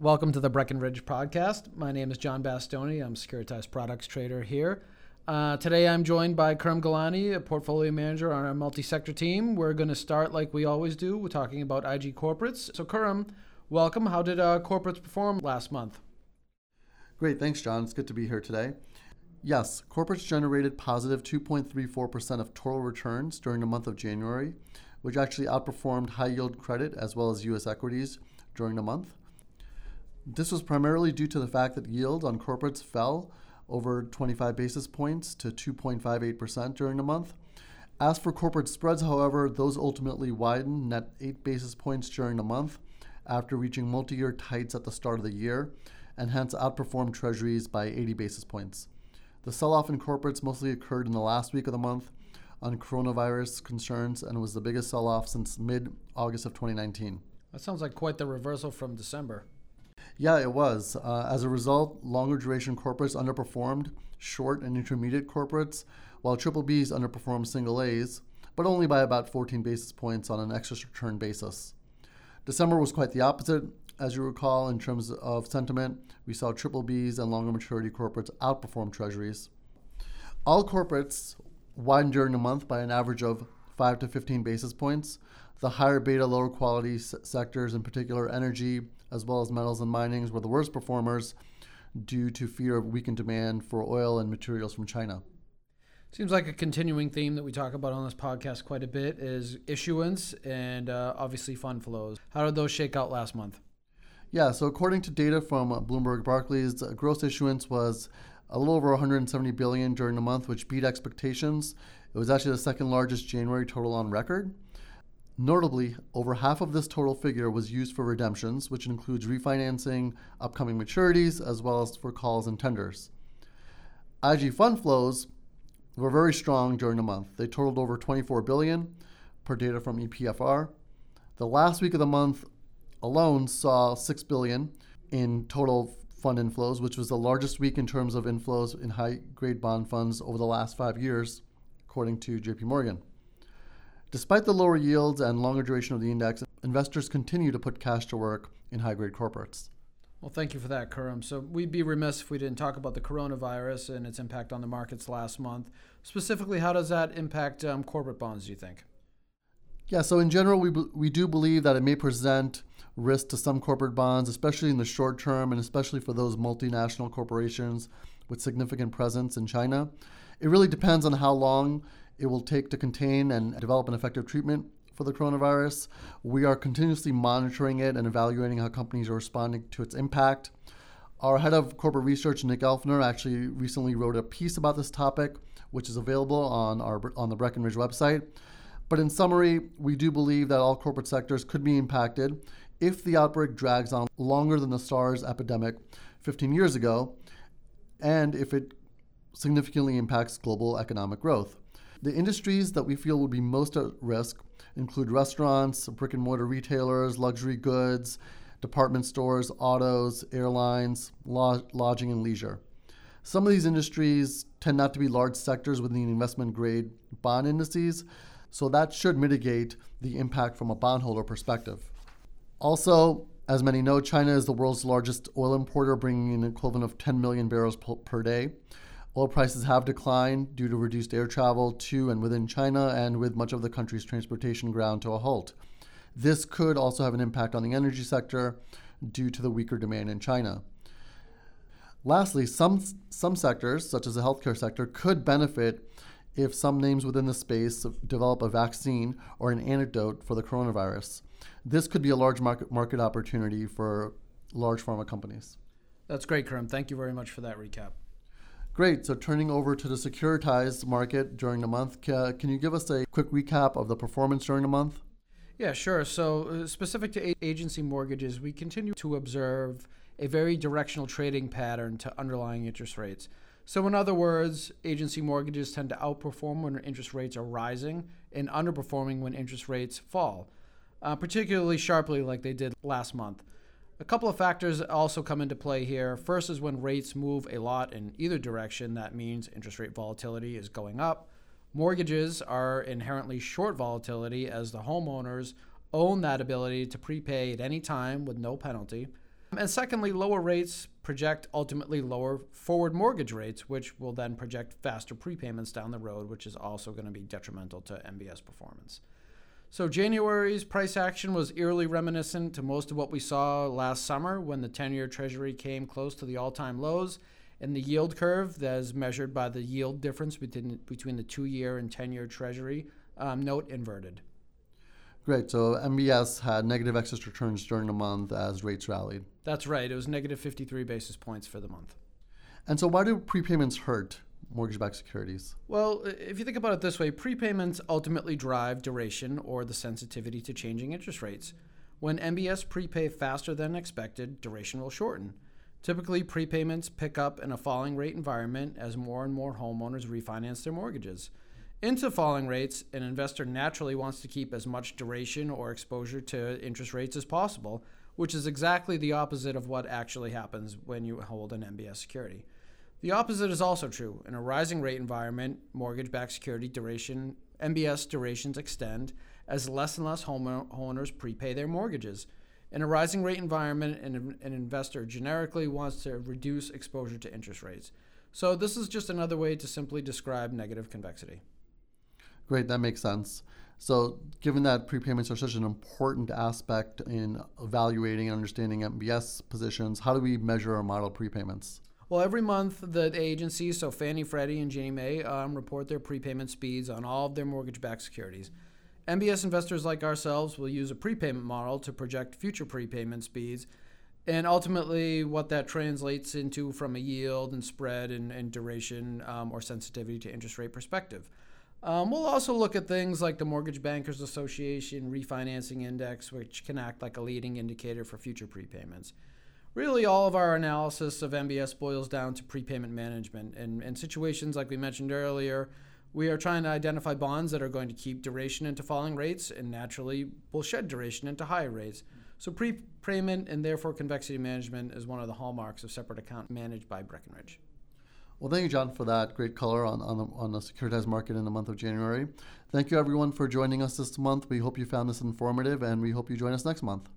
Welcome to the Breckinridge podcast. My name is John Bastoni. I'm a securitized products trader here. Uh, today I'm joined by Khurram Gillani, a portfolio manager on our multi-sector team. We're going to start like we always do. We're talking about IG corporates. So Khurram, welcome. How did uh, corporates perform last month? Great, thanks, John. It's good to be here today. Yes, corporates generated positive 2.34% of total returns during the month of January, which actually outperformed high yield credit as well as U.S. equities during the month. This was primarily due to the fact that yield on corporates fell over 25 basis points to 2.58% during the month. As for corporate spreads, however, those ultimately widened net 8 basis points during the month after reaching multi year tights at the start of the year and hence outperformed treasuries by 80 basis points. The sell off in corporates mostly occurred in the last week of the month on coronavirus concerns and was the biggest sell off since mid August of 2019. That sounds like quite the reversal from December. Yeah, it was. Uh, as a result, longer duration corporates underperformed short and intermediate corporates, while triple Bs underperformed single As, but only by about 14 basis points on an excess return basis. December was quite the opposite. As you recall, in terms of sentiment, we saw triple Bs and longer maturity corporates outperform treasuries. All corporates widened during the month by an average of 5 to 15 basis points. The higher beta, lower quality s- sectors, in particular energy, as well as metals and minings, were the worst performers due to fear of weakened demand for oil and materials from China. Seems like a continuing theme that we talk about on this podcast quite a bit is issuance and uh, obviously fund flows. How did those shake out last month? Yeah, so according to data from Bloomberg Barclays, gross issuance was a little over 170 billion during the month, which beat expectations. It was actually the second largest January total on record. Notably, over half of this total figure was used for redemptions, which includes refinancing upcoming maturities as well as for calls and tenders. IG fund flows were very strong during the month. They totaled over 24 billion per data from EPFR. The last week of the month alone saw 6 billion in total fund inflows, which was the largest week in terms of inflows in high grade bond funds over the last 5 years, according to JP Morgan. Despite the lower yields and longer duration of the index, investors continue to put cash to work in high grade corporates. Well, thank you for that, Khurram. So we'd be remiss if we didn't talk about the coronavirus and its impact on the markets last month. Specifically, how does that impact um, corporate bonds, do you think? Yeah, so in general, we, we do believe that it may present risk to some corporate bonds, especially in the short term and especially for those multinational corporations with significant presence in China. It really depends on how long it will take to contain and develop an effective treatment for the coronavirus. We are continuously monitoring it and evaluating how companies are responding to its impact. Our head of corporate research, Nick Elfner, actually recently wrote a piece about this topic, which is available on our on the Breckinridge website. But in summary, we do believe that all corporate sectors could be impacted if the outbreak drags on longer than the SARS epidemic 15 years ago, and if it significantly impacts global economic growth. The industries that we feel would be most at risk include restaurants, brick and mortar retailers, luxury goods, department stores, autos, airlines, lodging, and leisure. Some of these industries tend not to be large sectors within the investment grade bond indices, so that should mitigate the impact from a bondholder perspective. Also, as many know, China is the world's largest oil importer, bringing in an equivalent of 10 million barrels per day. Oil prices have declined due to reduced air travel to and within China and with much of the country's transportation ground to a halt. This could also have an impact on the energy sector due to the weaker demand in China. Lastly, some, some sectors, such as the healthcare sector, could benefit if some names within the space develop a vaccine or an antidote for the coronavirus. This could be a large market, market opportunity for large pharma companies. That's great, Khurram. Thank you very much for that recap. Great. So turning over to the securitized market during the month, can you give us a quick recap of the performance during the month? Yeah, sure. So uh, specific to agency mortgages, we continue to observe a very directional trading pattern to underlying interest rates. So in other words, agency mortgages tend to outperform when interest rates are rising and underperforming when interest rates fall, uh, particularly sharply like they did last month. A couple of factors also come into play here. First is when rates move a lot in either direction, that means interest rate volatility is going up. Mortgages are inherently short volatility as the homeowners own that ability to prepay at any time with no penalty. And secondly, lower rates project ultimately lower forward mortgage rates, which will then project faster prepayments down the road, which is also going to be detrimental to MBS performance. So January's price action was eerily reminiscent to most of what we saw last summer when the 10-year treasury came close to the all-time lows and the yield curve that is measured by the yield difference between, between the two-year and 10-year treasury um, note inverted. Great. So MBS had negative excess returns during the month as rates rallied. That's right. It was negative 53 basis points for the month. And so why do prepayments hurt mortgage-backed securities? Well, if you think about it this way, prepayments ultimately drive duration or the sensitivity to changing interest rates. When MBS prepay faster than expected, duration will shorten. Typically, prepayments pick up in a falling rate environment as more and more homeowners refinance their mortgages. Into falling rates, an investor naturally wants to keep as much duration or exposure to interest rates as possible, which is exactly the opposite of what actually happens when you hold an MBS security. The opposite is also true. In a rising rate environment, mortgage backed security duration, MBS durations extend as less and less homeowners prepay their mortgages. In a rising rate environment, an, an investor generically wants to reduce exposure to interest rates. So, this is just another way to simply describe negative convexity. Great, that makes sense. So, given that prepayments are such an important aspect in evaluating and understanding MBS positions, how do we measure or model prepayments? Well, every month the agencies, so Fannie, Freddie, and Ginnie Mae, um, report their prepayment speeds on all of their mortgage-backed securities. MBS investors like ourselves will use a prepayment model to project future prepayment speeds, and ultimately what that translates into from a yield and spread and, and duration um, or sensitivity to interest rate perspective. Um, we'll also look at things like the Mortgage Bankers Association Refinancing Index, which can act like a leading indicator for future prepayments. Really, all of our analysis of MBS boils down to prepayment management. And in situations like we mentioned earlier, we are trying to identify bonds that are going to keep duration into falling rates and naturally will shed duration into higher rates. So, prepayment and therefore convexity management is one of the hallmarks of separate account managed by Breckinridge. Well, thank you, John, for that great color on, on, the, on the securitized market in the month of January. Thank you, everyone, for joining us this month. We hope you found this informative, and we hope you join us next month.